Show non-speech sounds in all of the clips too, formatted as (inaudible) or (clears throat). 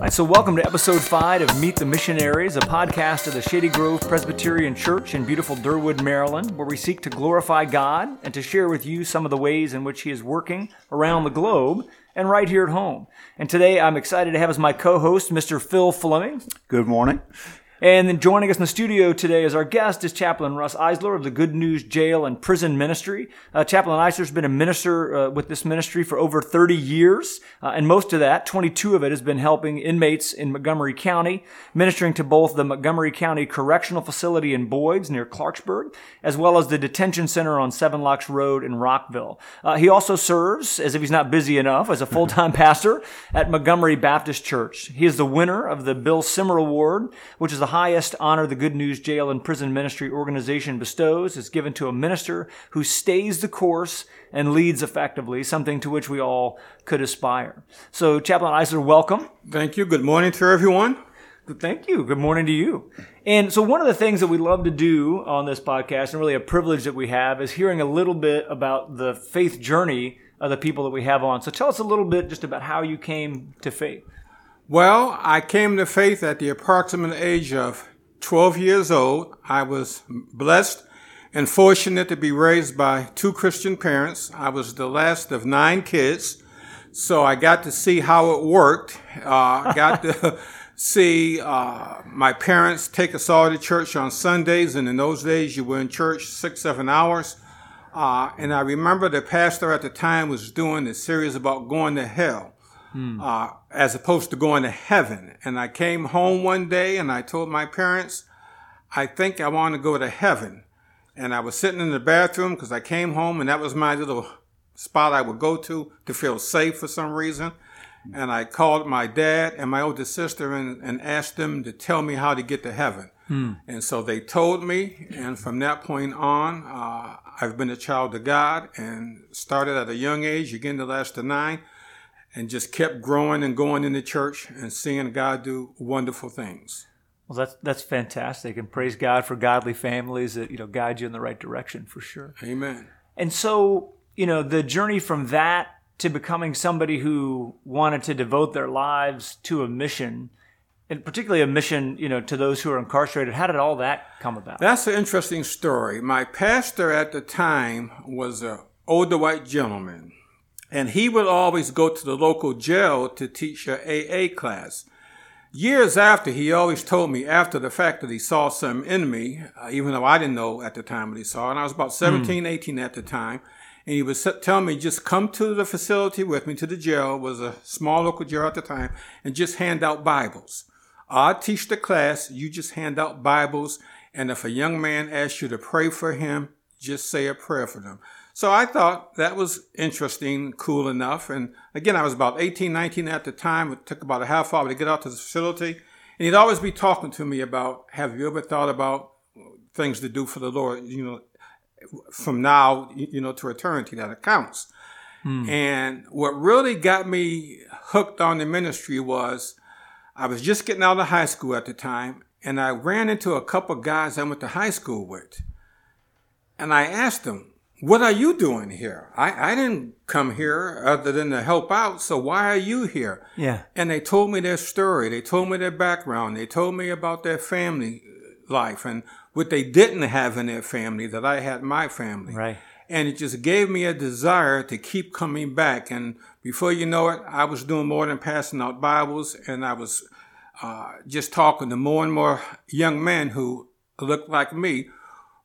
right, so welcome to episode five of Meet the Missionaries, a podcast of the Shady Grove Presbyterian Church in beautiful Derwood, Maryland, where we seek to glorify God and to share with you some of the ways in which He is working around the globe and right here at home. And today I'm excited to have as my co host Mr. Phil Fleming. Good morning. And then joining us in the studio today as our guest is Chaplain Russ Isler of the Good News Jail and Prison Ministry. Uh, Chaplain Isler has been a minister uh, with this ministry for over 30 years, uh, and most of that, 22 of it, has been helping inmates in Montgomery County, ministering to both the Montgomery County Correctional Facility in Boyds near Clarksburg, as well as the detention center on Seven Locks Road in Rockville. Uh, he also serves, as if he's not busy enough, as a (laughs) full-time pastor at Montgomery Baptist Church. He is the winner of the Bill Simmer Award, which is a highest honor the Good News Jail and Prison Ministry organization bestows is given to a minister who stays the course and leads effectively, something to which we all could aspire. So, Chaplain Isler, welcome. Thank you. Good morning to everyone. Thank you. Good morning to you. And so, one of the things that we love to do on this podcast, and really a privilege that we have, is hearing a little bit about the faith journey of the people that we have on. So, tell us a little bit just about how you came to faith. Well, I came to faith at the approximate age of 12 years old. I was blessed and fortunate to be raised by two Christian parents. I was the last of nine kids, so I got to see how it worked. Uh, (laughs) got to see uh, my parents take us all to church on Sundays, and in those days you were in church six, seven hours. Uh, and I remember the pastor at the time was doing a series about going to hell mm. uh, as opposed to going to heaven. And I came home one day and I told my parents, I think I want to go to heaven. And I was sitting in the bathroom because I came home and that was my little spot I would go to to feel safe for some reason. And I called my dad and my older sister and, and asked them to tell me how to get to heaven. Hmm. And so they told me, and from that point on, uh, I've been a child of God and started at a young age, again, the last to nine, and just kept growing and going in the church and seeing God do wonderful things. Well, that's that's fantastic, and praise God for godly families that you know guide you in the right direction for sure. Amen. And so you know the journey from that to becoming somebody who wanted to devote their lives to a mission, and particularly a mission you know to those who are incarcerated. How did all that come about? That's an interesting story. My pastor at the time was an older white gentleman and he would always go to the local jail to teach a AA class. Years after, he always told me after the fact that he saw some in me, uh, even though I didn't know at the time what he saw. And I was about 17, mm. 18 at the time. And he would tell me, just come to the facility with me to the jail, it was a small local jail at the time, and just hand out Bibles. I'll teach the class, you just hand out Bibles. And if a young man asks you to pray for him, just say a prayer for them. So I thought that was interesting, cool enough. And again, I was about 18, 19 at the time. It took about a half hour to get out to the facility. And he'd always be talking to me about, have you ever thought about things to do for the Lord, you know, from now, you know, to eternity that counts. Hmm. And what really got me hooked on the ministry was I was just getting out of high school at the time and I ran into a couple of guys I went to high school with. And I asked them, what are you doing here? I, I didn't come here other than to help out. So why are you here? Yeah. And they told me their story. They told me their background. They told me about their family life and what they didn't have in their family that I had my family. Right. And it just gave me a desire to keep coming back. And before you know it, I was doing more than passing out Bibles and I was uh, just talking to more and more young men who looked like me,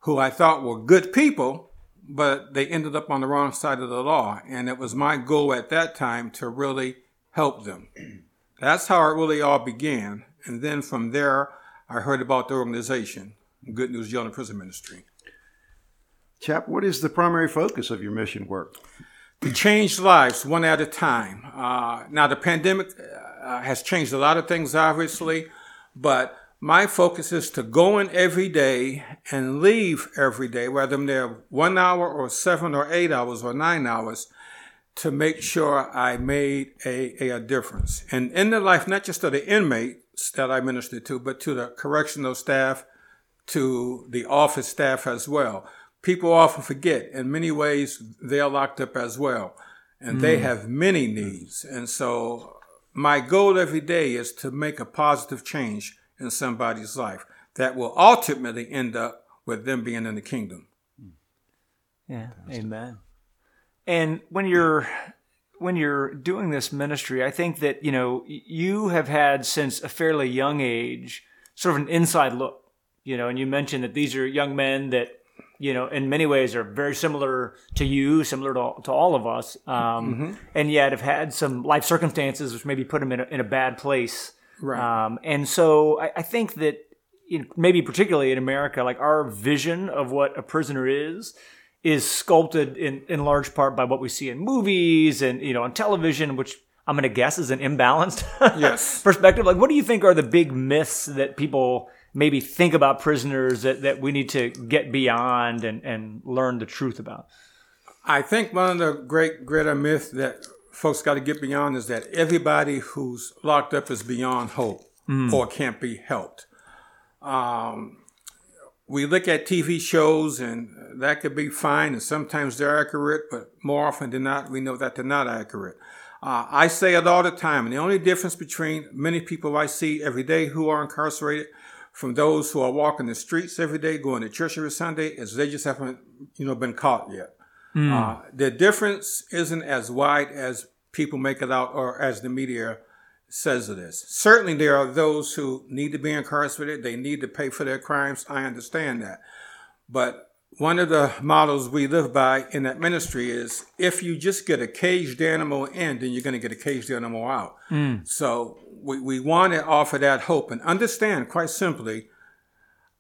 who I thought were good people but they ended up on the wrong side of the law. And it was my goal at that time to really help them. (clears throat) That's how it really all began. And then from there, I heard about the organization, Good News Jail and Prison Ministry. Chap, what is the primary focus of your mission work? To change lives one at a time. Uh, now, the pandemic uh, has changed a lot of things, obviously, but my focus is to go in every day and leave every day, whether I'm there one hour or seven or eight hours or nine hours, to make sure I made a, a, difference. And in the life, not just of the inmates that I ministered to, but to the correctional staff, to the office staff as well. People often forget, in many ways, they are locked up as well. And mm. they have many needs. And so my goal every day is to make a positive change in somebody's life that will ultimately end up with them being in the kingdom. Yeah, amen. And when you're when you're doing this ministry, I think that you know you have had since a fairly young age sort of an inside look. You know, and you mentioned that these are young men that you know in many ways are very similar to you, similar to, to all of us, um, mm-hmm. and yet have had some life circumstances which maybe put them in a, in a bad place. Right. Um, and so I, I think that you know, maybe particularly in America, like our vision of what a prisoner is is sculpted in, in large part by what we see in movies and you know on television, which I'm going to guess is an imbalanced (laughs) yes. perspective. Like, what do you think are the big myths that people maybe think about prisoners that, that we need to get beyond and, and learn the truth about? I think one of the great greater myths that folks got to get beyond is that everybody who's locked up is beyond hope mm. or can't be helped. Um, we look at TV shows and that could be fine and sometimes they're accurate, but more often than not, we know that they're not accurate. Uh, I say it all the time, and the only difference between many people I see every day who are incarcerated from those who are walking the streets every day, going to church every Sunday, is they just haven't, you know, been caught yet. Mm. Uh, the difference isn't as wide as people make it out or as the media says it is. Certainly, there are those who need to be incarcerated. They need to pay for their crimes. I understand that. But one of the models we live by in that ministry is if you just get a caged animal in, then you're going to get a caged animal out. Mm. So we, we want to offer that hope and understand quite simply.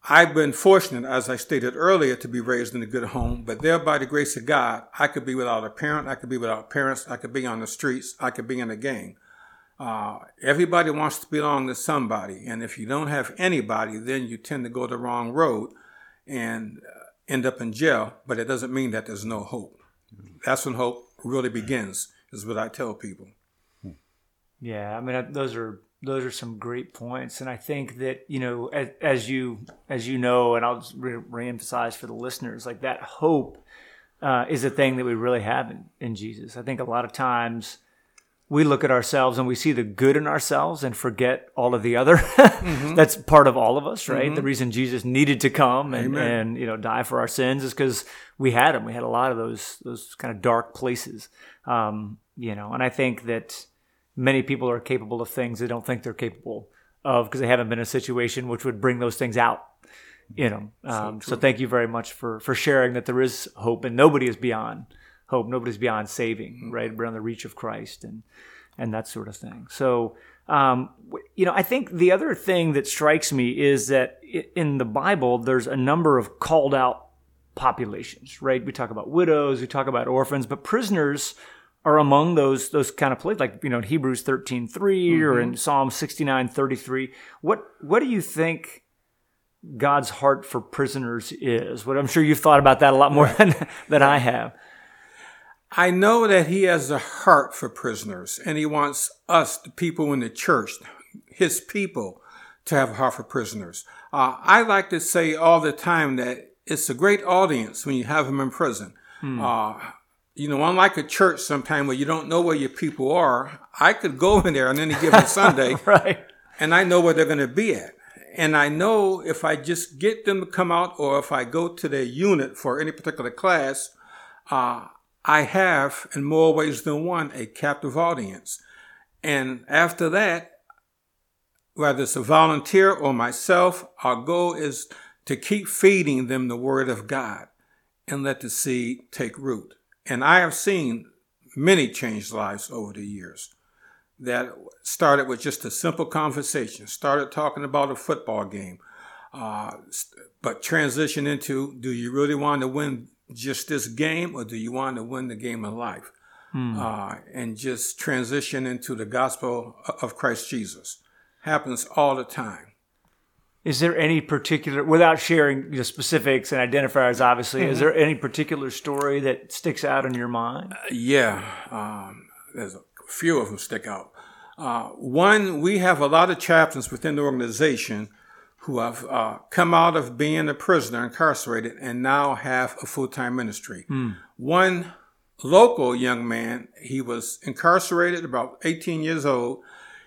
I've been fortunate, as I stated earlier, to be raised in a good home, but there by the grace of God, I could be without a parent, I could be without parents, I could be on the streets, I could be in a gang. Uh, everybody wants to belong to somebody, and if you don't have anybody, then you tend to go the wrong road and uh, end up in jail. But it doesn't mean that there's no hope. That's when hope really begins, is what I tell people. Yeah, I mean those are those are some great points, and I think that you know as, as you as you know, and I'll just re- reemphasize for the listeners, like that hope uh, is a thing that we really have in, in Jesus. I think a lot of times we look at ourselves and we see the good in ourselves and forget all of the other. (laughs) mm-hmm. That's part of all of us, right? Mm-hmm. The reason Jesus needed to come and, and you know die for our sins is because we had him. We had a lot of those those kind of dark places, um, you know. And I think that many people are capable of things they don't think they're capable of because they haven't been in a situation which would bring those things out. You know, um, so, so thank you very much for for sharing that there is hope and nobody is beyond hope. Nobody's beyond saving, mm-hmm. right? Beyond the reach of Christ and and that sort of thing. So, um, you know, I think the other thing that strikes me is that in the Bible, there's a number of called out populations, right? We talk about widows, we talk about orphans, but prisoners are among those those kind of places, like you know, Hebrews thirteen three mm-hmm. or in Psalm sixty nine thirty three. What what do you think? God's heart for prisoners is. What I'm sure you've thought about that a lot more than than I have. I know that he has a heart for prisoners and he wants us, the people in the church, his people, to have a heart for prisoners. Uh, I like to say all the time that it's a great audience when you have them in prison. Hmm. Uh, you know, unlike a church sometime where you don't know where your people are, I could go in there on any given Sunday (laughs) right. and I know where they're going to be at. And I know if I just get them to come out or if I go to their unit for any particular class, uh, I have, in more ways than one, a captive audience. And after that, whether it's a volunteer or myself, our goal is to keep feeding them the Word of God and let the seed take root. And I have seen many changed lives over the years that started with just a simple conversation, started talking about a football game, uh, but transitioned into do you really want to win just this game, or do you want to win the game of life? Hmm. Uh, and just transition into the gospel of Christ Jesus. Happens all the time. Is there any particular, without sharing the specifics and identifiers, obviously, mm-hmm. is there any particular story that sticks out in your mind? Uh, yeah, um, there's a few of them stick out. Uh, one, we have a lot of chaplains within the organization who have uh, come out of being a prisoner, incarcerated, and now have a full time ministry. Mm. One local young man, he was incarcerated, about 18 years old,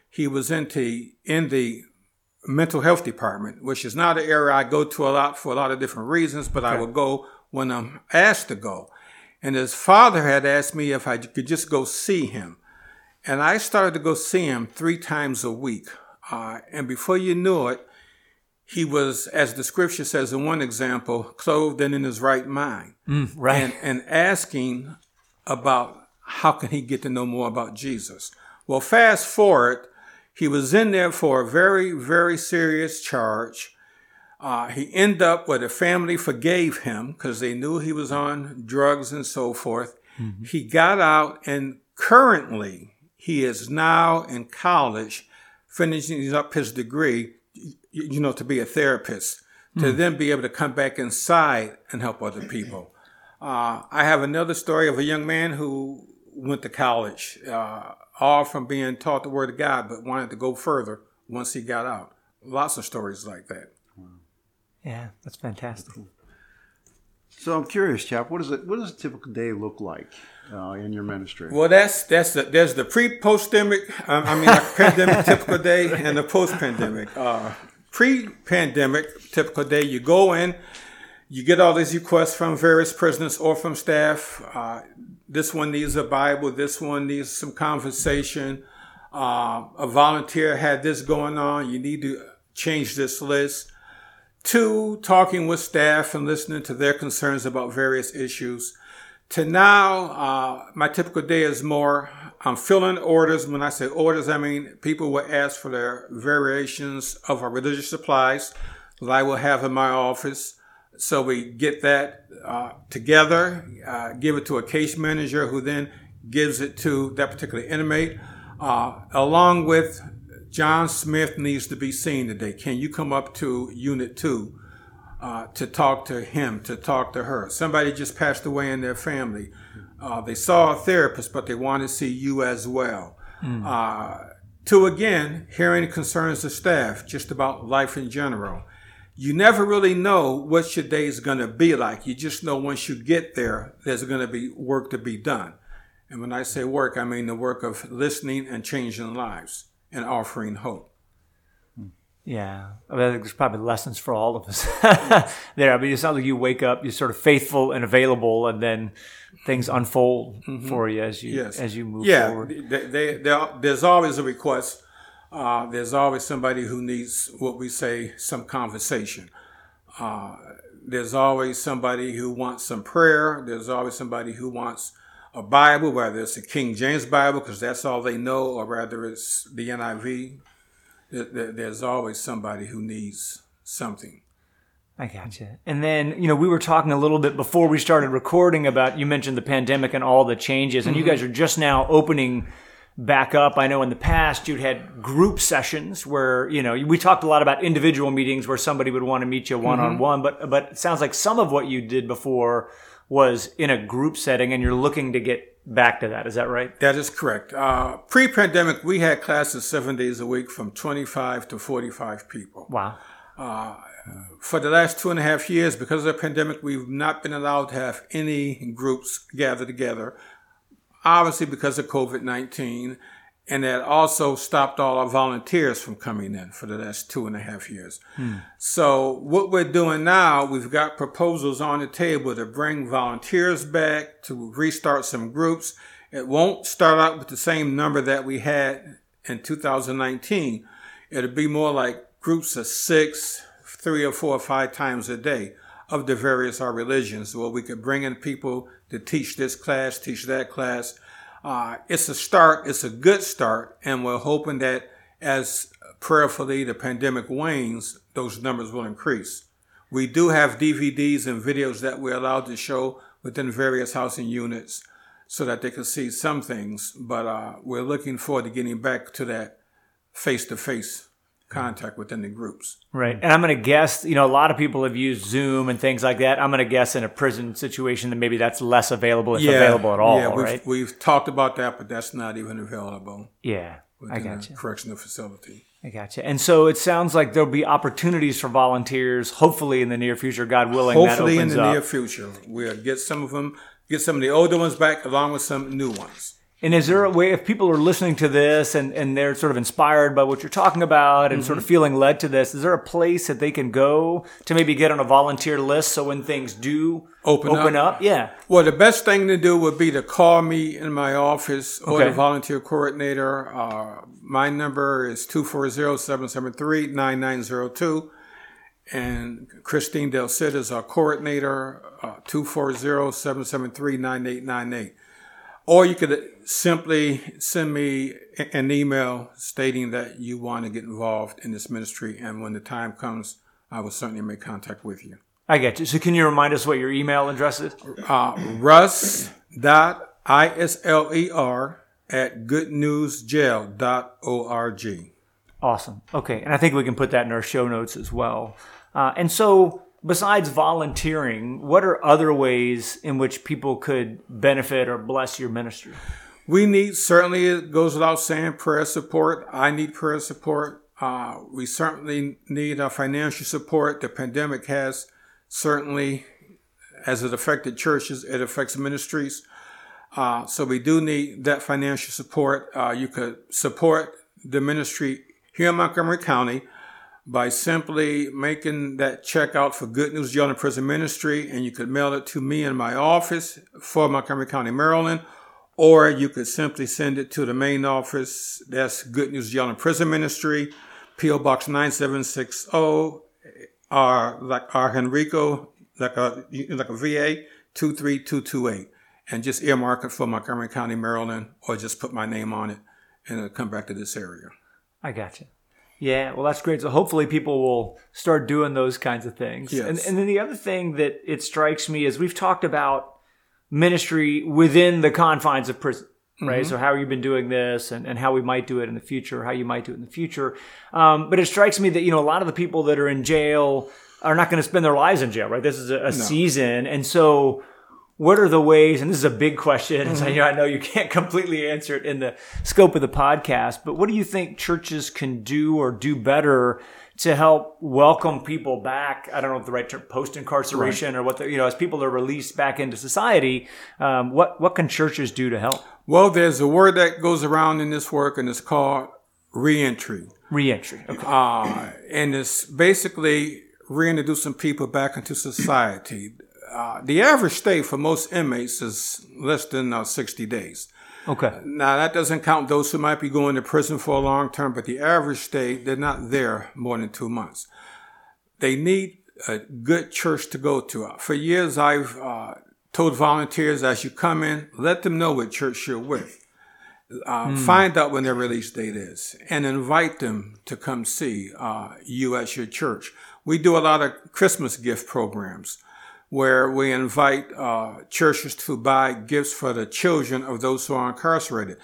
he was into in the mental health department, which is not an area I go to a lot for a lot of different reasons, but I will go when I'm asked to go. And his father had asked me if I could just go see him. And I started to go see him three times a week. Uh, and before you knew it, he was, as the scripture says in one example, clothed and in his right mind. Mm, right. And, and asking about how can he get to know more about Jesus. Well, fast forward, he was in there for a very, very serious charge. Uh, he ended up where the family forgave him because they knew he was on drugs and so forth. Mm-hmm. He got out and currently he is now in college, finishing up his degree, you know, to be a therapist, mm. to then be able to come back inside and help other people. Uh, I have another story of a young man who went to college, uh, all from being taught the Word of God, but wanted to go further once he got out. Lots of stories like that. Yeah, that's fantastic. So I'm curious, Chap. What does it? What does a typical day look like uh, in your ministry? Well, that's that's the, there's the pre-post-pandemic. Um, I mean, like pandemic (laughs) typical day and the post-pandemic. Uh, pre-pandemic typical day, you go in, you get all these requests from various prisoners or from staff. Uh, this one needs a Bible. This one needs some conversation. Uh, a volunteer had this going on. You need to change this list. Two, talking with staff and listening to their concerns about various issues. To now, uh, my typical day is more I'm filling orders. When I say orders, I mean people will ask for their variations of our religious supplies that I will have in my office. So we get that uh, together, uh, give it to a case manager who then gives it to that particular inmate, uh, along with John Smith needs to be seen today. Can you come up to Unit 2 uh, to talk to him, to talk to her? Somebody just passed away in their family. Uh, they saw a therapist, but they want to see you as well. Mm. Uh, to again, hearing concerns of staff, just about life in general. You never really know what your day is going to be like. You just know once you get there, there's going to be work to be done. And when I say work, I mean the work of listening and changing lives and offering hope. Yeah, I, mean, I think there's probably lessons for all of us (laughs) there. I mean, it sounds like you wake up, you're sort of faithful and available, and then things unfold mm-hmm. for you as you yes. as you move yeah, forward. They, there's always a request. Uh, there's always somebody who needs what we say some conversation. Uh, there's always somebody who wants some prayer. There's always somebody who wants a Bible, whether it's a King James Bible, because that's all they know, or whether it's the NIV. There's always somebody who needs something. I gotcha. And then, you know, we were talking a little bit before we started recording about, you mentioned the pandemic and all the changes, and mm-hmm. you guys are just now opening back up. I know in the past you'd had group sessions where, you know, we talked a lot about individual meetings where somebody would want to meet you one on one, but, but it sounds like some of what you did before was in a group setting and you're looking to get back to that. Is that right? That is correct. Uh, Pre pandemic, we had classes seven days a week from 25 to 45 people. Wow. Uh, for the last two and a half years, because of the pandemic, we've not been allowed to have any groups gather together. Obviously, because of COVID 19 and that also stopped all our volunteers from coming in for the last two and a half years. Hmm. So what we're doing now, we've got proposals on the table to bring volunteers back, to restart some groups. It won't start out with the same number that we had in 2019. It'll be more like groups of six, three or four or five times a day of the various our religions where we could bring in people to teach this class, teach that class, uh, it's a start. It's a good start, and we're hoping that as prayerfully the pandemic wanes, those numbers will increase. We do have DVDs and videos that we're allowed to show within various housing units so that they can see some things, but uh, we're looking forward to getting back to that face to face contact within the groups. Right. And I'm going to guess, you know, a lot of people have used Zoom and things like that. I'm going to guess in a prison situation that maybe that's less available if yeah, available at all, yeah, we've, right? We've talked about that, but that's not even available. Yeah. I got you. Correctional facility. I got you. And so it sounds like there'll be opportunities for volunteers, hopefully in the near future, God willing. Hopefully in the up. near future, we'll get some of them, get some of the older ones back along with some new ones. And is there a way, if people are listening to this and, and they're sort of inspired by what you're talking about and sort of feeling led to this, is there a place that they can go to maybe get on a volunteer list so when things do Open open up? up? Yeah. Well, the best thing to do would be to call me in my office or Okay. the volunteer coordinator. Uh, my number is 240-773-9902. And Christine Del Cid is our coordinator, uh, 240-773-9898. Or you could simply send me an email stating that you want to get involved in this ministry. And when the time comes, I will certainly make contact with you. I get you. So can you remind us what your email address is? uh, Russ dot I S L E R at goodnewsjail.org. Awesome. Okay. And I think we can put that in our show notes as well. Uh, and so, besides volunteering, what are other ways in which people could benefit or bless your ministry? We need, certainly, it goes without saying, prayer support. I need prayer support. Uh, we certainly need uh, financial support. The pandemic has certainly, as it affected churches, it affects ministries. Uh, so we do need that financial support. Uh, you could support the ministry here in Montgomery County by simply making that check out for Good News Jail and Prison Ministry, and you could mail it to me in my office for Montgomery County, Maryland, or you could simply send it to the main office. That's Good News Jail and Prison Ministry, PO Box 9760, R uh, like R Henrico, like a like a VA 23228, and just earmark it for Montgomery County, Maryland, or just put my name on it, and it'll come back to this area. I got you. Yeah, well, that's great. So hopefully people will start doing those kinds of things. Yes. And, and then the other thing that it strikes me is we've talked about ministry within the confines of prison, right? So how you've been doing this and, and how we might do it in the future, how you might do it in the future. Um, but it strikes me that, you know, a lot of the people that are in jail are not going to spend their lives in jail, right? This is a, a season. And so what are the ways and this is a big question and so you know, i know you can't completely answer it in the scope of the podcast but what do you think churches can do or do better to help welcome people back? I don't know if the right term post incarceration or what the, you know as people are released back into society um, what what can churches do to help? Well, there's a word that goes around in this work, and it's called reentry. reentry okay. Uh, and it's basically reintroducing people back into society. Uh, the average stay for most inmates is less than uh, 60 days. okay Now, that doesn't count those who might be going to prison for a long term, but the average stay, they're not there more than two months. They need a good church to go to. For years, I've uh, told volunteers as you come in, let them know what church you're with. Uh, Find out when their release date is and invite them to come see uh, you at your church. We do a lot of Christmas gift programs where we invite uh, churches to buy gifts for the children of those who are incarcerated.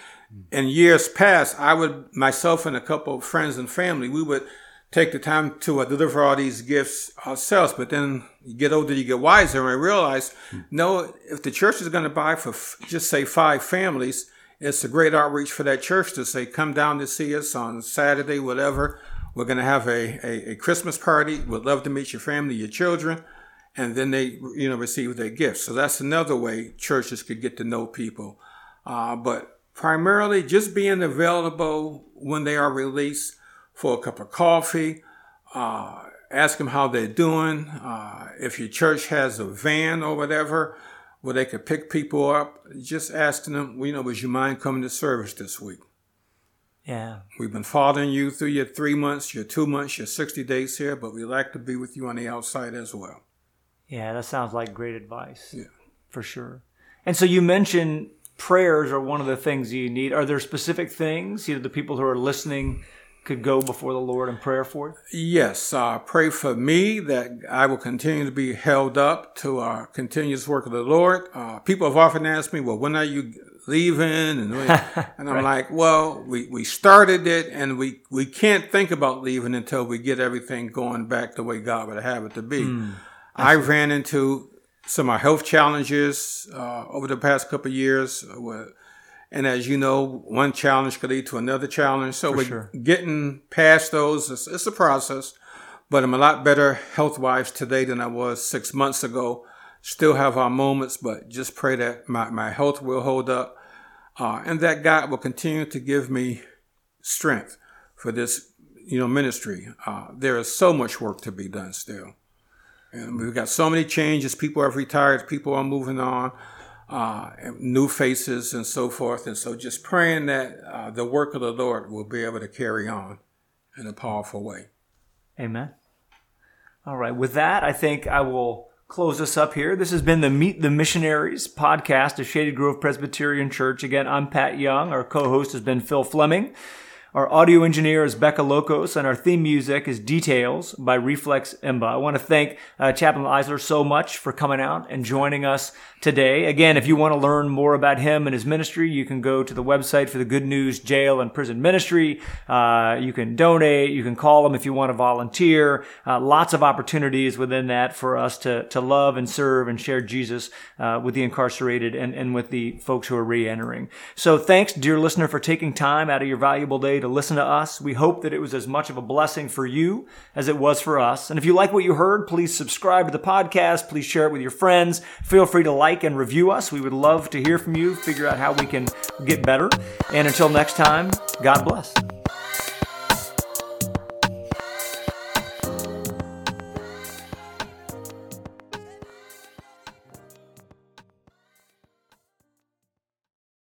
In years past, I would, myself and a couple of friends and family, we would take the time to uh, deliver all these gifts ourselves. But then you get older, you get wiser, and I realize, no, if the church is going to buy for f- just say five families, it's a great outreach for that church to say, come down to see us on Saturday, whatever. We're going to have a, a, a Christmas party. We'd love to meet your family, your children and then they you know receive their gifts. So that's another way churches could get to know people. Uh, but primarily, just being available when they are released for a cup of coffee. Uh, ask them how they're doing. Uh, if your church has a van or whatever where they could pick people up, just asking them, you know, would you mind coming to service this week? yeah We've been following you through your three months, your two months, your 60 days here, but we'd like to be with you on the outside as well. Yeah, that sounds like great advice. Yeah. For sure. And so you mentioned prayers are one of the things you need. Are there specific things, you know, the people who are listening could go before the Lord in prayer for? Yes, uh, pray for me that I will continue to be held up to our continuous work of the Lord. Uh, people have often asked me, well, when are you leaving? And, (laughs) and I'm like, well, we, we started it and we, we can't think about leaving until we get everything going back the way God would have it to be. I ran into some of our health challenges uh, over the past couple of years. uh, And as you know, one challenge could lead to another challenge. So we're sure. getting past those. It's, it's a process, but I'm a lot better health wise today than I was six months ago. Still have our moments, but just pray that my, my health will hold up. uh, and that God will continue to give me strength for this, you know, ministry. Uh, there is so much work to be done still, and we've got so many changes. People have retired. People are moving on. Uh, new faces and so forth, and so just praying that uh, the work of the Lord will be able to carry on in a powerful way. Amen. All right. With that, I think I will close us up here. This has been the Meet the Missionaries podcast of Shady Grove Presbyterian Church. Again, I'm Pat Young. Our co-host has been Phil Fleming. Our audio engineer is Becca Locos, and our theme music is Details by Reflex Imba. I want to thank uh, Chaplain Isler so much for coming out and joining us today. Again, if you want to learn more about him and his ministry, you can go to the website for the Good News Jail and Prison Ministry. Uh, you can donate. You can call him if you want to volunteer. Uh, lots of opportunities within that for us to, to love and serve and share Jesus uh, with the incarcerated and, and with the folks who are re-entering. So thanks, dear listener, for taking time out of your valuable day to listen to us. We hope that it was as much of a blessing for you as it was for us. And if you like what you heard, please subscribe to the podcast. Please share it with your friends. Feel free to like and review us. We would love to hear from you, figure out how we can get better. And until next time, God bless.